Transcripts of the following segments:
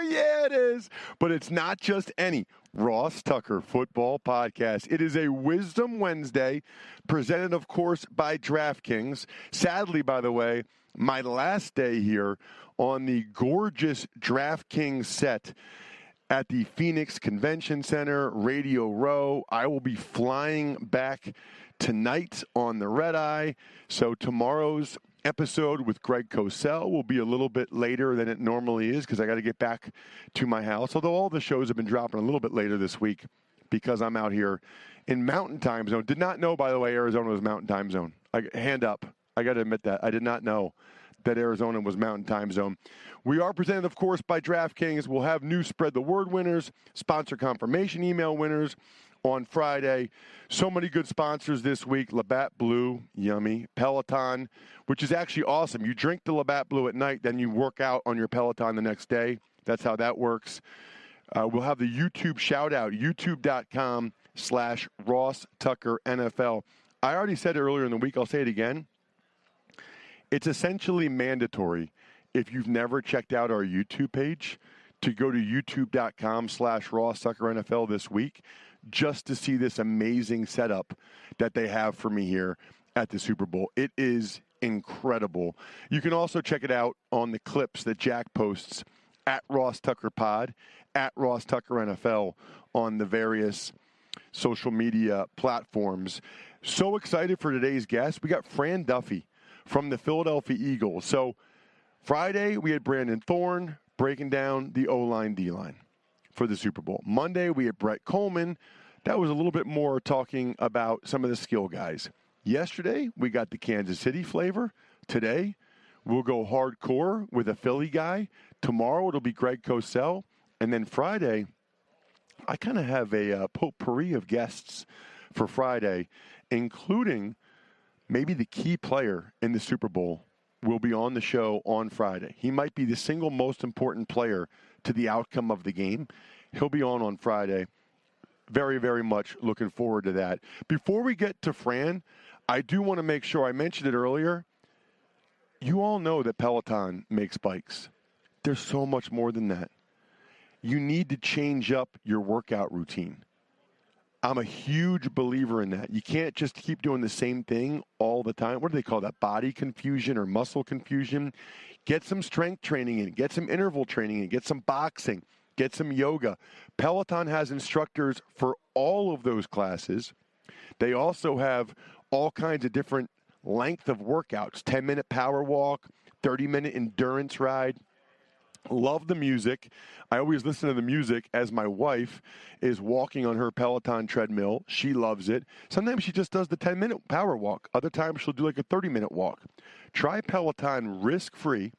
oh, yeah, it is. But it's not just any Ross Tucker football podcast. It is a Wisdom Wednesday, presented, of course, by DraftKings. Sadly, by the way, my last day here on the gorgeous DraftKings set at the Phoenix Convention Center, Radio Row. I will be flying back tonight on the red eye. So tomorrow's episode with Greg Cosell will be a little bit later than it normally is because I got to get back to my house. Although all the shows have been dropping a little bit later this week because I'm out here in Mountain Time Zone. Did not know, by the way, Arizona was Mountain Time Zone. I, hand up. I got to admit that. I did not know that Arizona was Mountain Time Zone. We are presented, of course, by DraftKings. We'll have new Spread the Word winners, sponsor confirmation email winners on Friday. So many good sponsors this week. Labatt Blue, yummy. Peloton, which is actually awesome. You drink the Labatt Blue at night, then you work out on your Peloton the next day. That's how that works. Uh, we'll have the YouTube shout out, youtube.com slash Ross Tucker NFL. I already said it earlier in the week. I'll say it again. It's essentially mandatory if you've never checked out our YouTube page to go to youtube.com slash Ross Tucker NFL this week just to see this amazing setup that they have for me here at the Super Bowl. It is incredible. You can also check it out on the clips that Jack posts at Ross Tucker Pod, at Ross Tucker NFL on the various social media platforms. So excited for today's guest. We got Fran Duffy from the Philadelphia Eagles. So Friday, we had Brandon Thorn breaking down the O line, D line for the Super Bowl. Monday, we had Brett Coleman. That was a little bit more talking about some of the skill guys. Yesterday, we got the Kansas City flavor. Today, we'll go hardcore with a Philly guy. Tomorrow, it'll be Greg Cosell. And then Friday, I kind of have a uh, potpourri of guests for Friday, including maybe the key player in the Super Bowl will be on the show on Friday. He might be the single most important player to the outcome of the game. He'll be on on Friday. Very, very much looking forward to that. Before we get to Fran, I do want to make sure I mentioned it earlier. You all know that Peloton makes bikes. There's so much more than that. You need to change up your workout routine. I'm a huge believer in that. You can't just keep doing the same thing all the time. What do they call that? Body confusion or muscle confusion. Get some strength training in, get some interval training in, get some boxing, get some yoga. Peloton has instructors for all of those classes. They also have all kinds of different length of workouts 10 minute power walk, 30 minute endurance ride. Love the music. I always listen to the music as my wife is walking on her Peloton treadmill. She loves it. Sometimes she just does the 10 minute power walk, other times she'll do like a 30 minute walk. Try Peloton risk free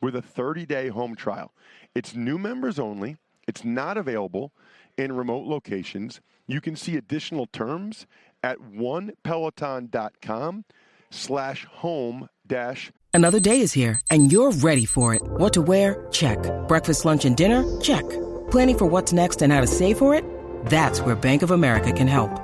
with a 30 day home trial. It's new members only, it's not available in remote locations. You can see additional terms at onepeloton.com slash home dash Another day is here, and you're ready for it. What to wear? Check. Breakfast, lunch, and dinner? Check. Planning for what's next and how to save for it? That's where Bank of America can help.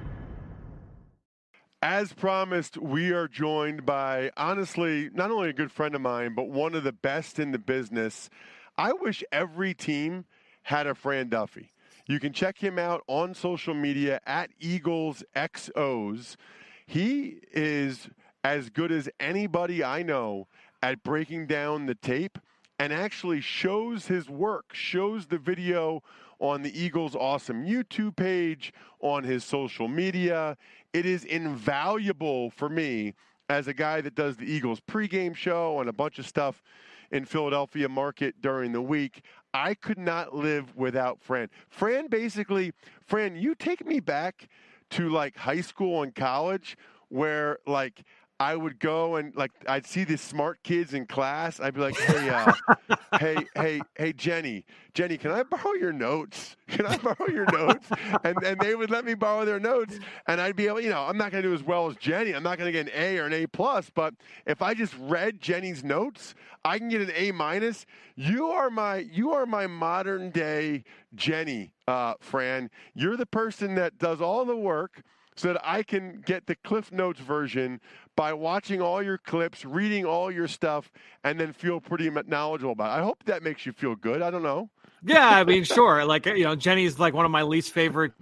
As promised, we are joined by, honestly, not only a good friend of mine, but one of the best in the business. I wish every team had a Fran Duffy. You can check him out on social media at Eagles XOs. He is as good as anybody I know at breaking down the tape and actually shows his work, shows the video on the Eagles' awesome YouTube page, on his social media. It is invaluable for me as a guy that does the Eagles pregame show and a bunch of stuff in Philadelphia market during the week. I could not live without Fran. Fran basically, Fran, you take me back to like high school and college where like I would go and like I'd see these smart kids in class. I'd be like, "Hey, uh, hey, hey, hey, Jenny, Jenny, can I borrow your notes? Can I borrow your notes?" And and they would let me borrow their notes, and I'd be able, you know, I'm not going to do as well as Jenny. I'm not going to get an A or an A plus, but if I just read Jenny's notes, I can get an A minus. You are my you are my modern day Jenny, uh, Fran. You're the person that does all the work so that I can get the Cliff Notes version by watching all your clips, reading all your stuff, and then feel pretty knowledgeable about it. I hope that makes you feel good. I don't know. Yeah, I mean, sure. Like, you know, Jenny's like one of my least favorite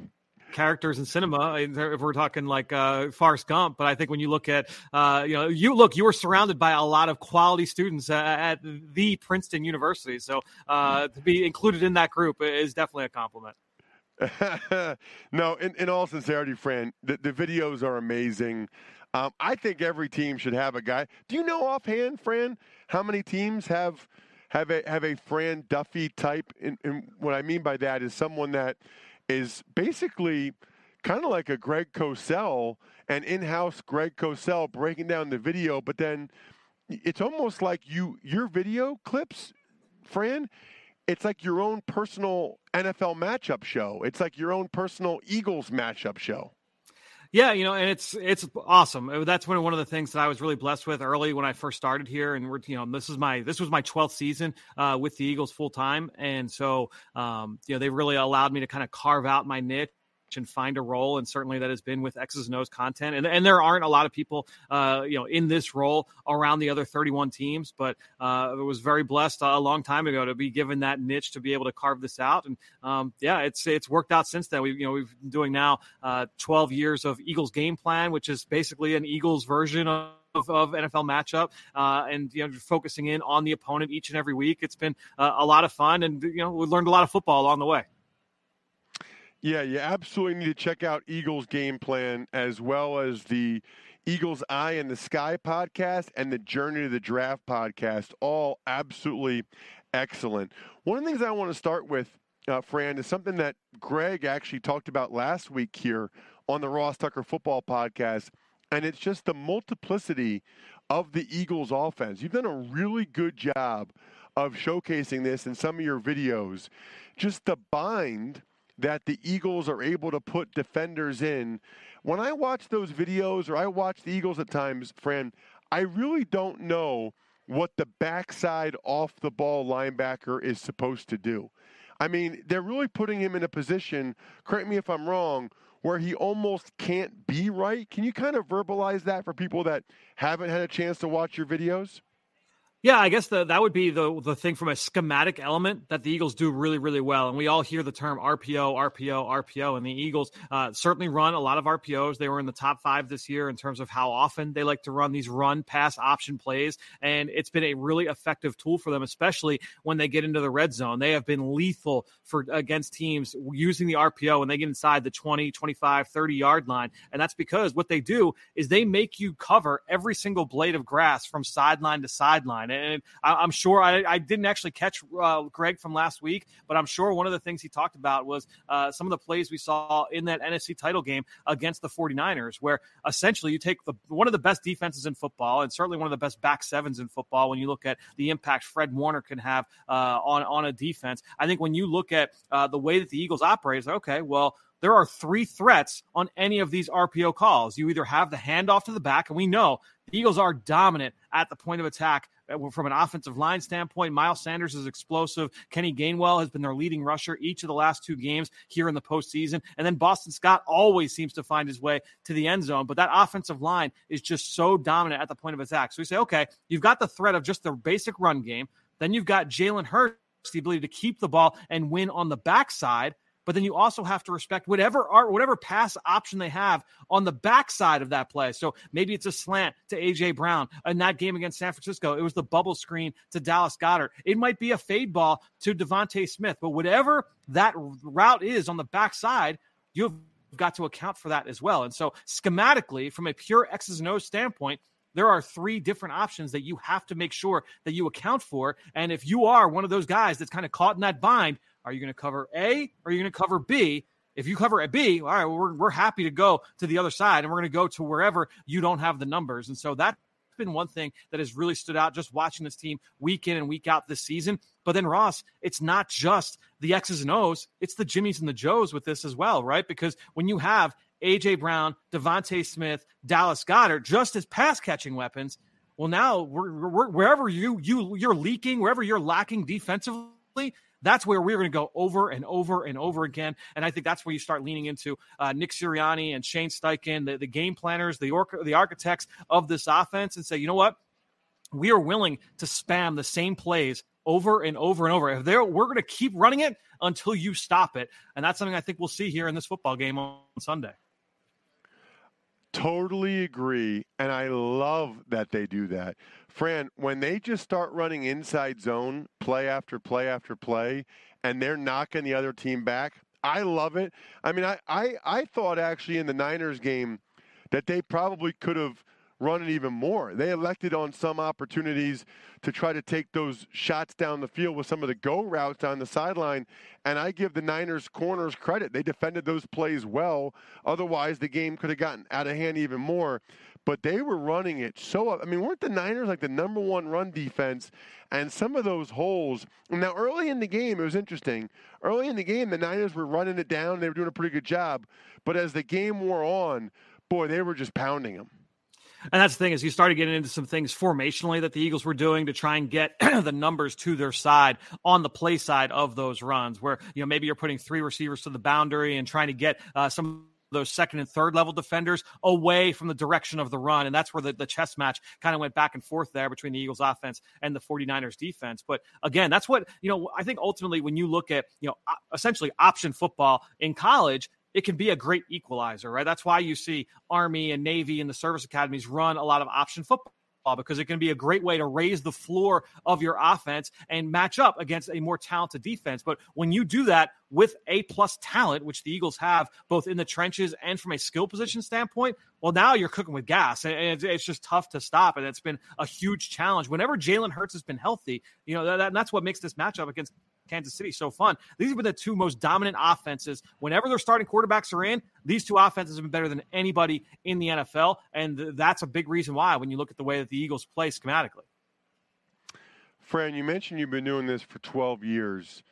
characters in cinema if we're talking like uh Forrest Gump but I think when you look at uh you know you look you were surrounded by a lot of quality students at the Princeton University so uh to be included in that group is definitely a compliment no, in, in all sincerity, Fran, the, the videos are amazing. Um, I think every team should have a guy. Do you know offhand, Fran, how many teams have have a have a Fran Duffy type? And, what I mean by that is someone that is basically kind of like a Greg Cosell, an in-house Greg Cosell breaking down the video, but then it's almost like you your video clips, Fran it's like your own personal NFL matchup show. It's like your own personal Eagles matchup show. Yeah, you know, and it's it's awesome. That's one one of the things that I was really blessed with early when I first started here, and we're you know this is my this was my twelfth season uh, with the Eagles full time, and so um, you know they really allowed me to kind of carve out my niche and find a role. And certainly that has been with X's and O's content. And, and there aren't a lot of people, uh, you know, in this role around the other 31 teams, but uh, I was very blessed a long time ago to be given that niche to be able to carve this out. And um, yeah, it's, it's worked out since then. We, you know, we've been doing now uh, 12 years of Eagles game plan, which is basically an Eagles version of of, of, NFL matchup uh, and you know focusing in on the opponent each and every week. It's been uh, a lot of fun, and you know we learned a lot of football along the way. Yeah, you absolutely need to check out Eagles game plan as well as the Eagles Eye in the Sky podcast and the Journey to the Draft podcast. All absolutely excellent. One of the things I want to start with, uh, Fran, is something that Greg actually talked about last week here on the Ross Tucker Football Podcast, and it's just the multiplicity of the Eagles offense. You've done a really good job of showcasing this in some of your videos. Just the bind that the Eagles are able to put defenders in. When I watch those videos or I watch the Eagles at times, Fran, I really don't know what the backside off the ball linebacker is supposed to do. I mean, they're really putting him in a position, correct me if I'm wrong, where he almost can't be right. Can you kind of verbalize that for people that haven't had a chance to watch your videos? Yeah, I guess the, that would be the the thing from a schematic element that the Eagles do really really well, and we all hear the term RPO, RPO, RPO, and the Eagles uh, certainly run a lot of RPOs. They were in the top five this year in terms of how often they like to run these run pass option plays, and it's been a really effective tool for them, especially when they get into the red zone. They have been lethal for against teams using the RPO when they get inside the 20, 25, 30 yard line, and that's because what they do is they make you cover every single blade of grass from sideline to sideline And I, am sure I, I, didn't actually catch uh, Greg from last week, but I'm sure one of the things he talked about was uh, some of the plays we saw in that NFC title game against the 49ers, where essentially you take the, one of the best defenses in football and certainly one of the best back sevens in football when you look at the impact Fred Warner can have uh, on, on a defense. I think when you look at uh, the way that the Eagles operate, it's like, okay, well, there are three threats on any of these RPO calls. You either have the handoff to the back, and we know the Eagles are dominant at the point of attack Uh, from an offensive line standpoint. Miles Sanders is explosive. Kenny Gainwell has been their leading rusher each of the last two games here in the postseason. And then Boston Scott always seems to find his way to the end zone. But that offensive line is just so dominant at the point of attack. So we say, okay, you've got the threat of just the basic run game. Then you've got Jalen Hurts, the ability to keep the ball and win on the backside but then you also have to respect whatever art, whatever pass option they have on the backside of that play. So maybe it's a slant to AJ Brown in that game against San Francisco. It was the bubble screen to Dallas Goedert. It might be a fade ball to DeVonta Smith, but whatever that route is on the backside, you've got to account for that as well. And so schematically, from a pure X's and O's standpoint, there are three different options that you have to make sure that you account for. And if you are one of those guys that's kind of caught in that bind, are you going to cover A or are you going to cover B? If you cover a B, all right, we're, we're happy to go to the other side and we're going to go to wherever you don't have the numbers. And so that's been one thing that has really stood out just watching this team week in and week out this season. But then, Ross, it's not just the X's and O's, it's the Jimmies and the Joes with this as well, right? Because when you have AJ Brown, DeVonta Smith, Dallas Goedert, just as pass catching weapons, well, now we're, we're, wherever you you you're leaking, wherever you're lacking defensively, that's where we're going to go over and over and over again. And I think that's where you start leaning into uh, Nick Sirianni and Shane Steichen, the, the game planners, the, or- the architects of this offense, and say, you know what? We are willing to spam the same plays over and over and over. If they're we're going to keep running it until you stop it. And that's something I think we'll see here in this football game on Sunday. Totally agree. And I love that they do that. Fran, when they just start running inside zone play after play after play and they're knocking the other team back, I love it. I mean, I, I, I thought actually in the Niners game that they probably could have run it even more. They elected on some opportunities to try to take those shots down the field with some of the go routes on the sideline. And I give the Niners corners credit. They defended those plays well. Otherwise, the game could have gotten out of hand even more. But they were running it so. I mean, weren't the Niners like the number one run defense? And some of those holes. Now, early in the game, it was interesting. Early in the game, the Niners were running it down. They were doing a pretty good job. But as the game wore on, boy, they were just pounding them. And that's the thing is you started getting into some things formationally that the Eagles were doing to try and get the numbers to their side on the play side of those runs, where you know maybe you're putting three receivers to the boundary and trying to get uh, some of those second and third level defenders away from the direction of the run. And that's where the, the chess match kind of went back and forth there between the Eagles offense and the 49ers defense. But again, that's what, you know, I think ultimately when you look at, you know, essentially option football in college, it can be a great equalizer, right? That's why you see Army and Navy and the service academies run a lot of option football because it can be a great way to raise the floor of your offense and match up against a more talented defense. But when you do that with A plus talent, which the Eagles have both in the trenches and from a skill position standpoint, well, now you're cooking with gas, and it's just tough to stop. And it's been a huge challenge. Whenever Jalen Hurts has been healthy, you know that, that's what makes this matchup against Kansas City so fun. These have been the two most dominant offenses. Whenever their starting quarterbacks are in, these two offenses have been better than anybody in the NFL. And that's a big reason why when you look at the way that the Eagles play schematically. Fran, you mentioned you've been doing this for 12 years.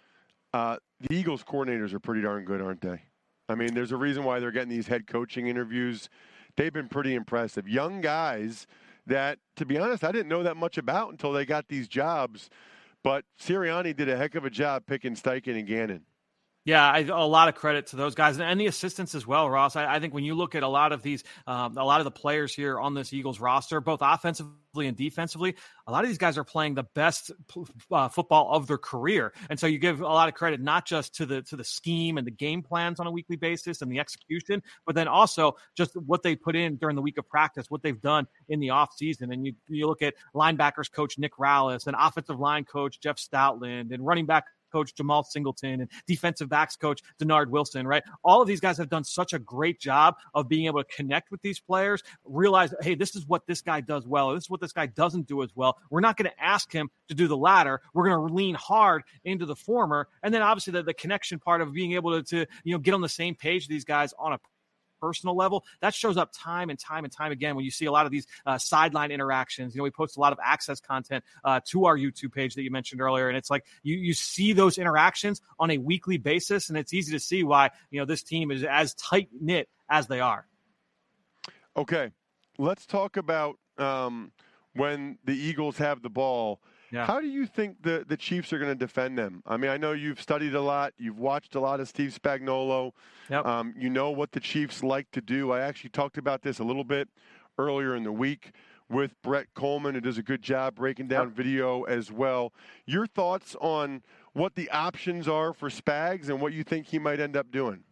Uh, the Eagles coordinators are pretty darn good, aren't they? I mean, there's a reason why they're getting these head coaching interviews. They've been pretty impressive. Young guys that, to be honest, I didn't know that much about until they got these jobs. But Sirianni did a heck of a job picking Steichen and Gannon. Yeah, I, a lot of credit to those guys and the assistants as well, Ross. I, I think when you look at a lot of these, um, a lot of the players here on this Eagles roster, both offensively and defensively, a lot of these guys are playing the best uh, football of their career, and so you give a lot of credit not just to the to the scheme and the game plans on a weekly basis and the execution, but then also just what they put in during the week of practice, what they've done in the off season. And you you look at linebackers coach Nick Rallis and offensive line coach Jeff Stoutland and running back coach Jamal Singleton and defensive backs coach Dennard Wilson, right? All of these guys have done such a great job of being able to connect with these players, realize, hey, this is what this guy does well. This is what this guy doesn't do as well. We're not going to ask him to do the latter. We're going to lean hard into the former. And then obviously the, the connection part of being able to, to, you know, get on the same page these guys on a personal level. That shows up time and time and time again when you see a lot of these uh, sideline interactions. You know, we post a lot of access content uh, to our YouTube page that you mentioned earlier, and it's like you you see those interactions on a weekly basis, and it's easy to see why you know this team is as tight knit as they are. Okay, let's talk about um, when the Eagles have the ball. Yeah. How do you think the, the Chiefs are going to defend them? I mean, I know you've studied a lot, you've watched a lot of Steve Spagnuolo. Yep. Um, you know what the Chiefs like to do. I actually talked about this a little bit earlier in the week with Brett Coleman, who does a good job breaking down yep. video as well. Your thoughts on what the options are for Spags and what you think he might end up doing?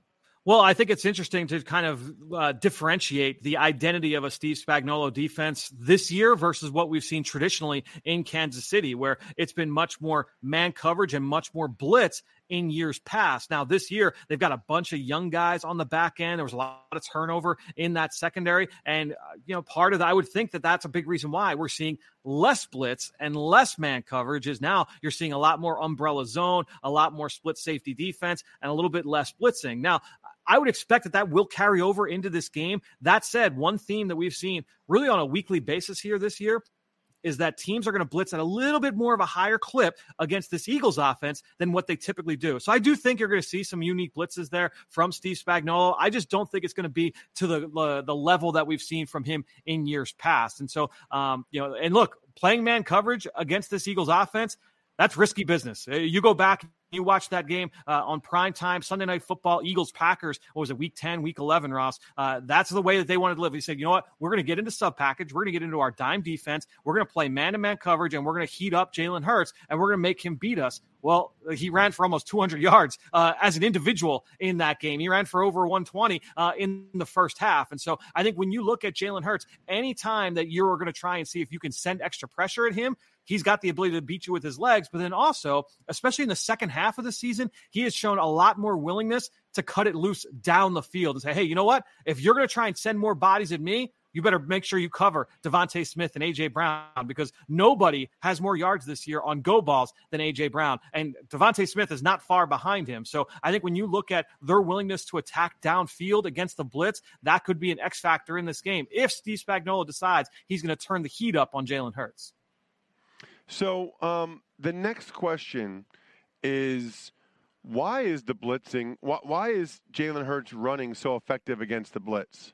Well, I think it's interesting to kind of uh, differentiate the identity of a Steve Spagnuolo defense this year versus what we've seen traditionally in Kansas City, where it's been much more man coverage and much more blitz in years past. Now, this year, they've got a bunch of young guys on the back end. There was a lot of turnover in that secondary. And, uh, you know, part of that, I would think that that's a big reason why we're seeing less blitz and less man coverage is now you're seeing a lot more umbrella zone, a lot more split safety defense, and a little bit less blitzing. Now, I would expect that that will carry over into this game. That said, one theme that we've seen really on a weekly basis here this year is that teams are going to blitz at a little bit more of a higher clip against this Eagles offense than what they typically do. So I do think you're going to see some unique blitzes there from Steve Spagnuolo. I just don't think it's going to be to the the level that we've seen from him in years past. And so, um, you know, and look, playing man coverage against this Eagles offense, that's risky business. You go back you watched that game uh, on prime time, Sunday night football, Eagles Packers. What was it, week 10, week 11, Ross? Uh, that's the way that they wanted to live. He said, you know what? We're going to get into sub package. We're going to get into our dime defense. We're going to play man to man coverage and we're going to heat up Jalen Hurts and we're going to make him beat us. Well, he ran for almost 200 yards uh, as an individual in that game. He ran for over 120 uh, in the first half. And so I think when you look at Jalen Hurts, anytime that you're going to try and see if you can send extra pressure at him, he's got the ability to beat you with his legs. But then also, especially in the second half of the season, he has shown a lot more willingness to cut it loose down the field and say, hey, you know what? If you're going to try and send more bodies at me, you better make sure you cover DeVonta Smith and AJ Brown because nobody has more yards this year on go balls than AJ Brown, and DeVonta Smith is not far behind him. So I think when you look at their willingness to attack downfield against the blitz, that could be an X factor in this game if Steve Spagnuolo decides he's going to turn the heat up on Jalen Hurts. So um, the next question is why is the blitzing why, why is Jalen Hurts running so effective against the blitz?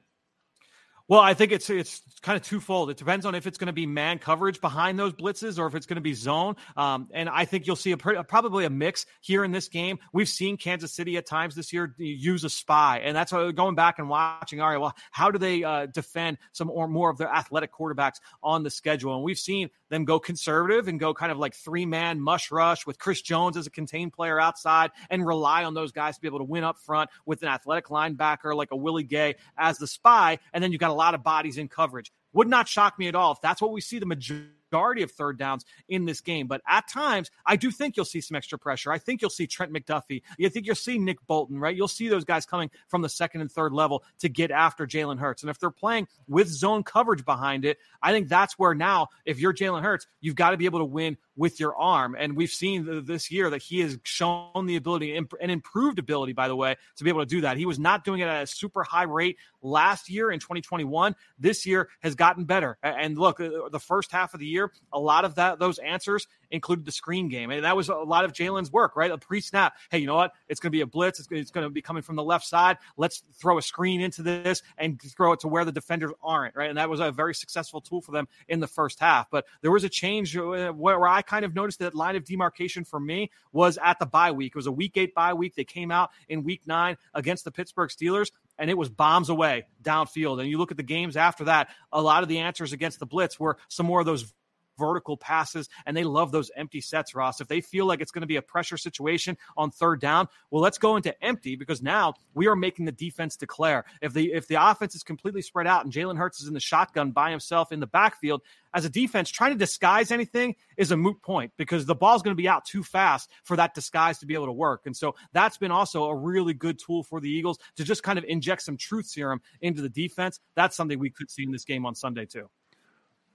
Well, I think it's it's kind of twofold. It depends on if it's going to be man coverage behind those blitzes or if it's going to be zone. Um, and I think you'll see a, probably a mix here in this game. We've seen Kansas City at times this year use a spy, and that's why going back and watching. All right, well, how do they uh, defend some or more of their athletic quarterbacks on the schedule? And we've seen them go conservative and go kind of like three man mush rush with Chris Jones as a contained player outside and rely on those guys to be able to win up front with an athletic linebacker like a Willie Gay as the spy, and then you got a lot of bodies in coverage. Would not shock me at all if that's what we see the majority majority of third downs in this game. But at times, I do think you'll see some extra pressure. I think you'll see Trent McDuffie. You think you'll see Nick Bolton, right? You'll see those guys coming from the second and third level to get after Jalen Hurts. And if they're playing with zone coverage behind it, I think that's where now, if you're Jalen Hurts, you've got to be able to win with your arm. And we've seen this year that he has shown the ability and improved ability, by the way, to be able to do that. He was not doing it at a super high rate last year in 2021. This year has gotten better. And look, uh, the first half of the year, a lot of that those answers included the screen game. And that was a lot of Jalen's work, right? A pre snap. Hey, you know what? It's going to be a blitz. It's, it's going to be coming from the left side. Let's throw a screen into this and throw it to where the defenders aren't, right? And that was a very successful tool for them in the first half. But there was a change uh, where I kind of noticed that line of demarcation for me was at the bye week. It was a week eight bye week. They came out in week nine against the Pittsburgh Steelers and it was bombs away downfield. And you look at the games after that, a lot of the answers against the blitz were some more of those vertical passes and they love those empty sets, Ross. If they feel like it's going to be a pressure situation on third down, well, let's go into empty because now we are making the defense declare. If the if the offense is completely spread out and Jalen Hurts is in the shotgun by himself in the backfield, as a defense, trying to disguise anything is a moot point because the ball's going to be out too fast for that disguise to be able to work. And so that's been also a really good tool for the Eagles to just kind of inject some truth serum into the defense. That's something we could see in this game on Sunday, too.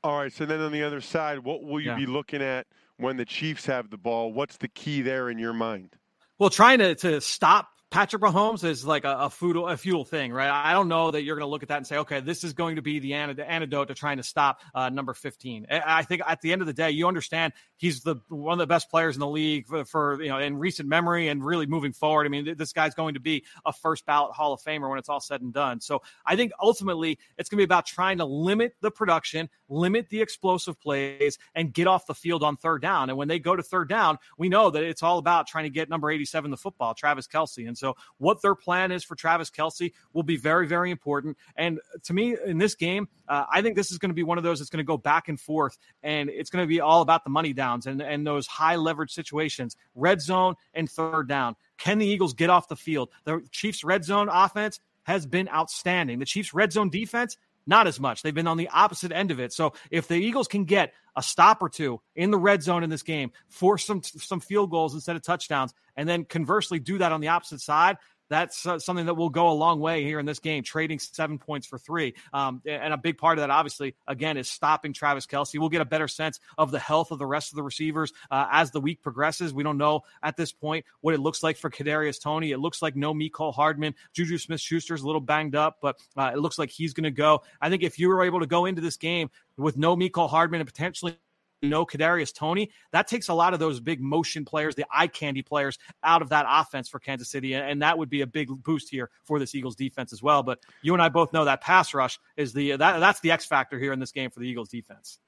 All right. So then on the other side, what will you yeah. be looking at when the Chiefs have the ball? What's the key there in your mind? Well, trying to, to stop Patrick Mahomes is like a, a a futile thing, right? I don't know that you're going to look at that and say, okay, this is going to be the antidote to trying to stop uh, number 15. I think at the end of the day, you understand he's the one of the best players in the league for, for, you know in recent memory and really moving forward. I mean, this guy's going to be a first ballot Hall of Famer when it's all said and done. So I think ultimately it's going to be about trying to limit the production, limit the explosive plays, and get off the field on third down. And when they go to third down, we know that it's all about trying to get number 87 the football, Travis Kelce, And so, what their plan is for Travis Kelce will be very, very important. And to me, in this game, uh, I think this is going to be one of those that's going to go back and forth, and it's going to be all about the money downs and, and those high leverage situations, red zone and third down. Can the Eagles get off the field? The Chiefs' red zone offense has been outstanding. The Chiefs' red zone defense not as much. They've been on the opposite end of it. So if the Eagles can get a stop or two in the red zone in this game, force some some field goals instead of touchdowns, and then conversely do that on the opposite side, that's something that will go a long way here in this game, trading seven points for three. Um, and a big part of that, obviously, again, is stopping Travis Kelce. We'll get a better sense of the health of the rest of the receivers uh, as the week progresses. We don't know at this point what it looks like for Kadarius Toney. It looks like no Mecole Hardman. Juju Smith Schuster's a little banged up, but uh, it looks like he's going to go. I think if you were able to go into this game with no Mecole Hardman and potentially no Kadarius Toney, that takes a lot of those big motion players, the eye candy players, out of that offense for Kansas City, and that would be a big boost here for this Eagles defense as well. But you and I both know that pass rush is the that that's the X factor here in this game for the Eagles defense.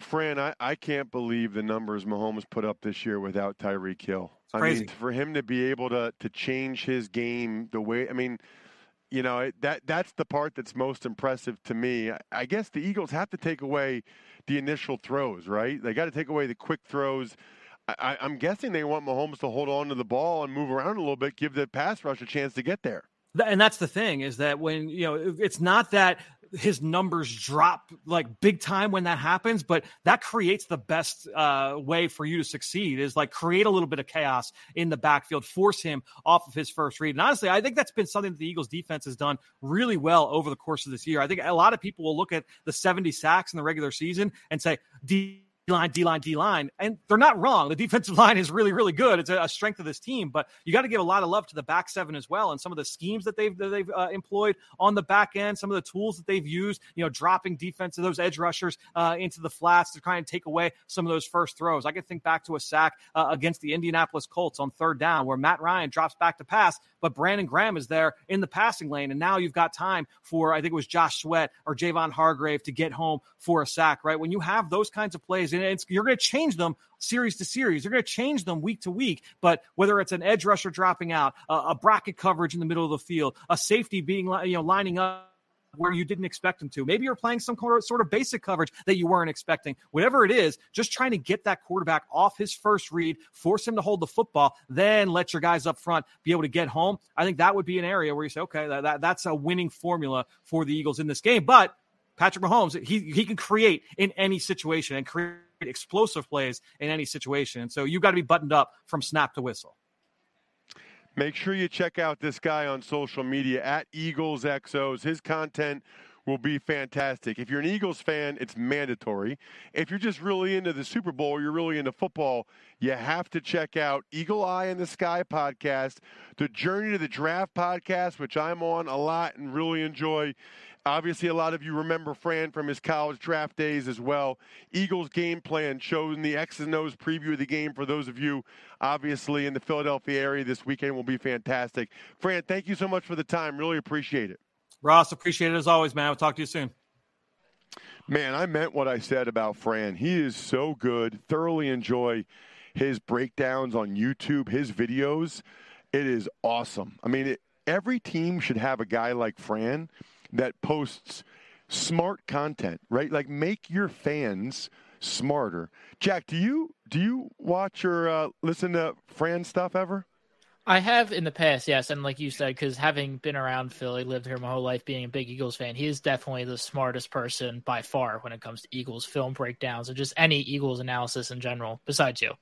Fran, I, I can't believe the numbers Mahomes put up this year without Tyreek Hill. I mean, for him to be able to to change his game the way, I mean, you know that that's the part that's most impressive to me. I guess the Eagles have to take away the initial throws, right? They got to take away the quick throws. I, am guessing they want Mahomes to hold on to the ball and move around a little bit, give the pass rush a chance to get there. And that's the thing is that when you know it's not that his numbers drop like big time when that happens, but that creates the best uh, way for you to succeed is like create a little bit of chaos in the backfield, force him off of his first read. And honestly, I think that's been something that the Eagles defense has done really well over the course of this year. I think a lot of people will look at the 70 sacks in the regular season and say, D line, D line, D line. And they're not wrong. The defensive line is really, really good. It's a, a strength of this team, but you got to give a lot of love to the back seven as well. And some of the schemes that they've, that they've uh, employed on the back end, some of the tools that they've used, you know, dropping defense of those edge rushers uh, into the flats to try and take away some of those first throws. I can think back to a sack uh, against the Indianapolis Colts on third down where Matt Ryan drops back to pass, but Brandon Graham is there in the passing lane. And now you've got time for, I think it was Josh Sweat or Javon Hargrave to get home for a sack, right? When you have those kinds of plays, and you're going to change them series to series. You're going to change them week to week. But whether it's an edge rusher dropping out, a, a bracket coverage in the middle of the field, a safety being you know lining up where you didn't expect them to. Maybe you're playing some sort of basic coverage that you weren't expecting. Whatever it is, just trying to get that quarterback off his first read, force him to hold the football, then let your guys up front be able to get home. I think that would be an area where you say, okay, that, that that's a winning formula for the Eagles in this game. But Patrick Mahomes, he he can create in any situation and create explosive plays in any situation. And so you've got to be buttoned up from snap to whistle. Make sure you check out this guy on social media at Eagles XOs. His content will be fantastic. If you're an Eagles fan, it's mandatory. If you're just really into the Super Bowl, you're really into football, you have to check out Eagle Eye in the Sky podcast, the Journey to the Draft podcast, which I'm on a lot and really enjoy. Obviously, a lot of you remember Fran from his college draft days as well. Eagles game plan showing the X's and O's preview of the game for those of you, obviously, in the Philadelphia area this weekend will be fantastic. Fran, thank you so much for the time. Really appreciate it. Ross, appreciate it as always, man. We'll talk to you soon. Man, I meant what I said about Fran. He is so good. Thoroughly enjoy his breakdowns on YouTube, his videos. It is awesome. I mean, it, every team should have a guy like Fran that posts smart content, right? Like make your fans smarter. Jack, do you do you watch or uh, listen to Fran stuff ever? I have in the past, yes, and like you said, because having been around Philly, lived here my whole life, being a big Eagles fan, he is definitely the smartest person by far when it comes to Eagles film breakdowns or just any Eagles analysis in general. Besides you,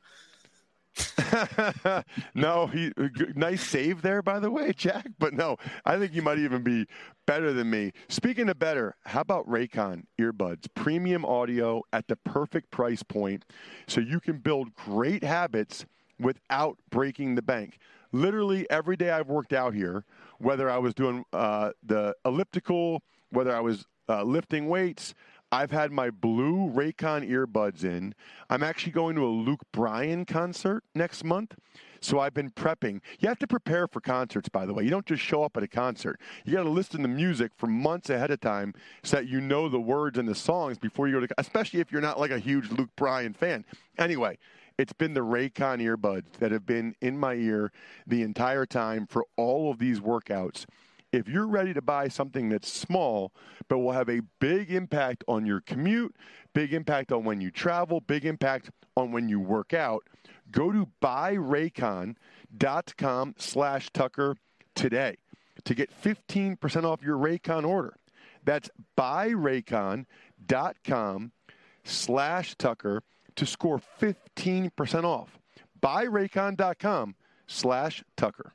no, he uh, nice save there, by the way, Jack. But no, I think you might even be better than me. Speaking of better, how about Raycon earbuds? Premium audio at the perfect price point, so you can build great habits without breaking the bank. Literally every day I've worked out here, whether I was doing uh, the elliptical, whether I was uh, lifting weights, I've had my blue Raycon earbuds in. I'm actually going to a Luke Bryan concert next month. So I've been prepping. You have to prepare for concerts, by the way. You don't just show up at a concert. You got to listen to music for months ahead of time so that you know the words and the songs before you go to, especially if you're not like a huge Luke Bryan fan. Anyway, it's been the Raycon earbuds that have been in my ear the entire time for all of these workouts if you're ready to buy something that's small but will have a big impact on your commute, big impact on when you travel, big impact on when you work out, go to buyraycon.com slash Tucker today to get 15% off your Raycon order. That's buyraycon.com slash Tucker to score 15% off. Buyraycon.com slash Tucker.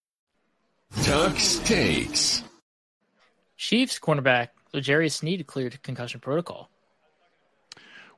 Tuck's takes. Chiefs cornerback L'Jarius Sneed cleared concussion protocol.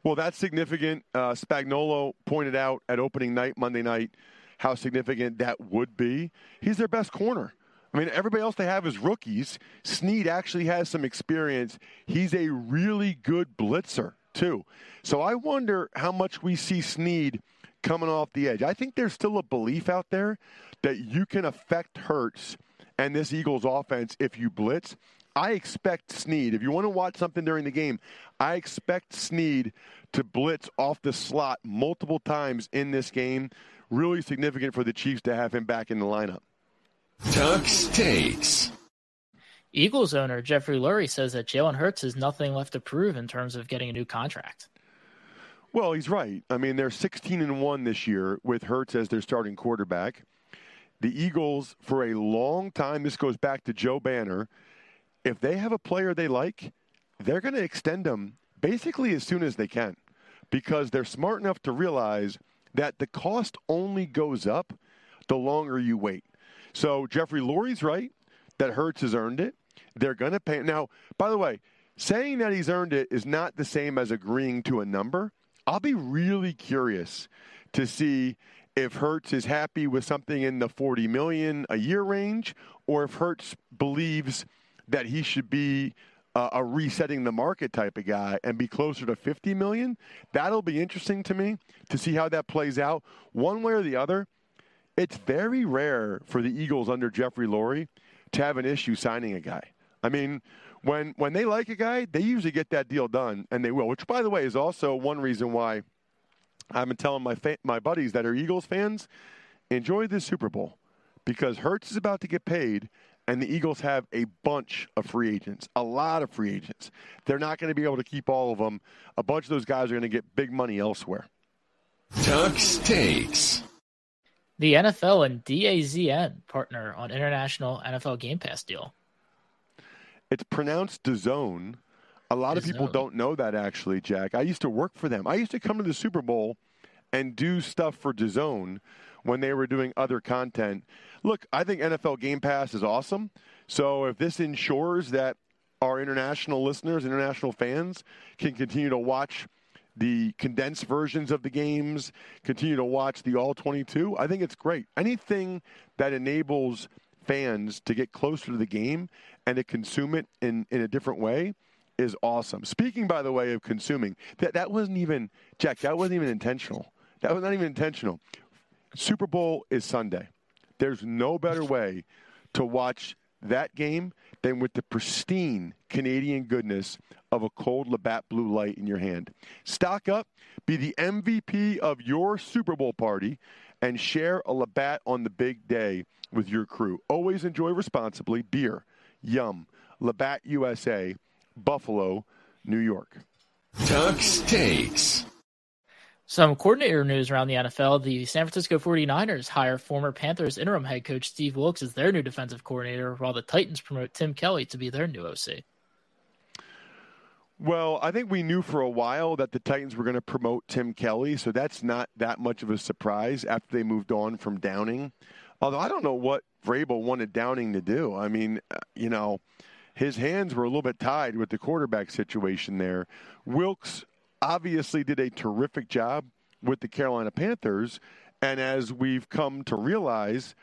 Well, that's significant. Uh, Spagnuolo pointed out at opening night, Monday night, how significant that would be. He's their best corner. I mean, everybody else they have is rookies. Sneed actually has some experience. He's a really good blitzer, too. So I wonder how much we see Sneed coming off the edge. I think there's still a belief out there that you can affect Hurts and this Eagles offense if you blitz. I expect Sneed, if you want to watch something during the game, I expect Sneed to blitz off the slot multiple times in this game. Really significant for the Chiefs to have him back in the lineup. Tuck's takes. Eagles owner Jeffrey Lurie says that Jalen Hurts has nothing left to prove in terms of getting a new contract. Well, he's right. I mean, they're 16 and 1 this year with Hurts as their starting quarterback. The Eagles, for a long time, this goes back to Joe Banner. If they have a player they like, they're going to extend them basically as soon as they can because they're smart enough to realize that the cost only goes up the longer you wait. So Jeffrey Lurie's right that Hurts has earned it. They're going to pay. Now, by the way, saying that he's earned it is not the same as agreeing to a number. I'll be really curious to see if Hurts is happy with something in the 40 million a year range, or if Hurts believes that he should be uh, a resetting the market type of guy and be closer to 50 million. That'll be interesting to me to see how that plays out. One way or the other, it's very rare for the Eagles under Jeffrey Lurie to have an issue signing a guy. I mean, when when they like a guy, they usually get that deal done, and they will. Which, by the way, is also one reason why I've been telling my fa- my buddies that are Eagles fans, enjoy this Super Bowl because Hurts is about to get paid, and the Eagles have a bunch of free agents, a lot of free agents. They're not going to be able to keep all of them. A bunch of those guys are going to get big money elsewhere. Tuck's takes. The NFL and DAZN partner on international NFL Game Pass deal. It's pronounced DAZN. A lot of people don't know that actually, Jack. I used to work for them. I used to come to the Super Bowl and do stuff for DAZN when they were doing other content. Look, I think NFL Game Pass is awesome. So if this ensures that our international listeners, international fans can continue to watch the condensed versions of the games, continue to watch the all 22, I think it's great. Anything that enables fans to get closer to the game and to consume it in, in a different way is awesome. Speaking, by the way, of consuming, that that wasn't even Jack. That wasn't even intentional. That was not even intentional. Super Bowl is Sunday. There's no better way to watch that game than with the pristine Canadian goodness of a cold Labatt Blue Light in your hand. Stock up, be the MVP of your Super Bowl party, and share a Labatt on the big day with your crew. Always enjoy responsibly. Beer, yum, Labatt USA, Buffalo, New York. Tuck's takes. Some coordinator news around the NFL. The San Francisco 49ers hire former Panthers interim head coach Steve Wilks as their new defensive coordinator, while the Titans promote Tim Kelly to be their new OC. Well, I think we knew for a while that the Titans were going to promote Tim Kelly, so that's not that much of a surprise after they moved on from Downing. Although I don't know what Vrabel wanted Downing to do. I mean, uh, you know, his hands were a little bit tied with the quarterback situation there. Wilks obviously did a terrific job with the Carolina Panthers. And as we've come to realize,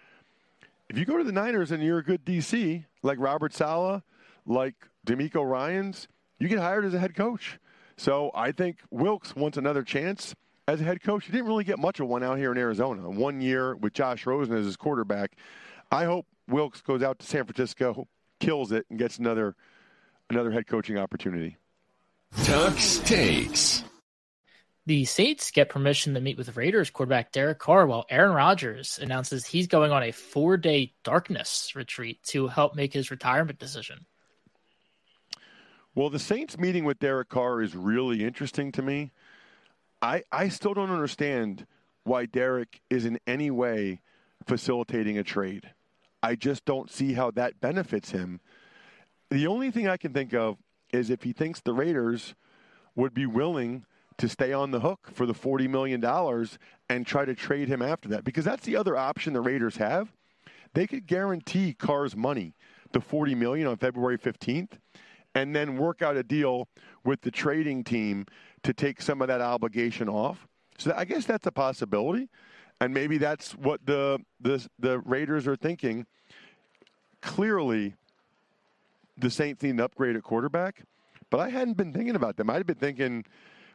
if you go to the Niners and you're a good DC, like Robert Saleh, like DeMeco Ryans, you get hired as a head coach. So I think Wilks wants another chance as a head coach. He didn't really get much of one out here in Arizona. One year with Josh Rosen as his quarterback. I hope Wilks goes out to San Francisco, kills it, and gets another another head coaching opportunity. Tuck's takes. The Saints get permission to meet with Raiders quarterback Derek Carr while Aaron Rodgers announces he's going on a four day darkness retreat to help make his retirement decision. Well, the Saints meeting with Derek Carr is really interesting to me. I, I still don't understand why Derek is in any way facilitating a trade. I just don't see how that benefits him. The only thing I can think of is if he thinks the Raiders would be willing to stay on the hook for the $40 million and try to trade him after that. Because that's the other option the Raiders have. They could guarantee Carr's money, the 40 million on February 15th, and then work out a deal with the trading team to take some of that obligation off. So I guess that's a possibility. And maybe that's what the the, the Raiders are thinking. Clearly, the Saints need an upgrade at quarterback, but I hadn't been thinking about them. I'd been thinking,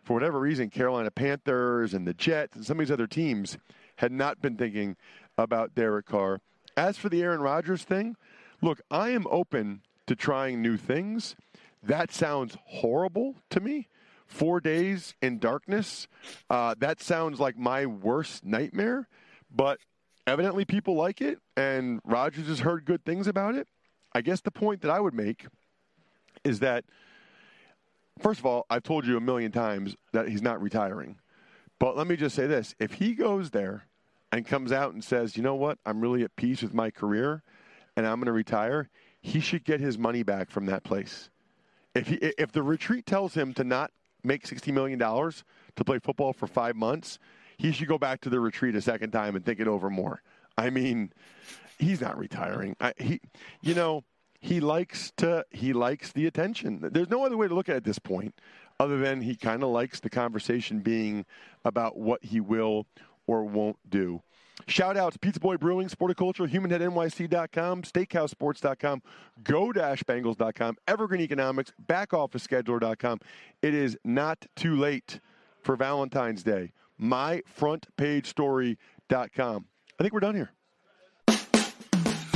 for whatever reason, Carolina Panthers and the Jets and some of these other teams had not been thinking about Derek Carr. As for the Aaron Rodgers thing, look, I am open to trying new things. That sounds horrible to me. Four days in darkness. Uh, that sounds like my worst nightmare, but evidently people like it, and Rodgers has heard good things about it. I guess the point that I would make is that, first of all, I've told you a million times that he's not retiring. But let me just say this if he goes there and comes out and says, you know what, I'm really at peace with my career and I'm going to retire, he should get his money back from that place. If, he, if the retreat tells him to not make $60 million to play football for five months, he should go back to the retreat a second time and think it over more. I mean, he's not retiring. I, he, you know, he likes to he likes the attention. There's no other way to look at it at this point, other than he kind of likes the conversation being about what he will or won't do. Shout outs Pizza Boy Brewing, Sporticulture, HumanHeadNYC.com, SteakhouseSports.com, Go-Bengals.com, Evergreen Economics, BackOfficeScheduler.com. It is not too late for Valentine's Day. MyFrontPageStory.com. I think we're done here.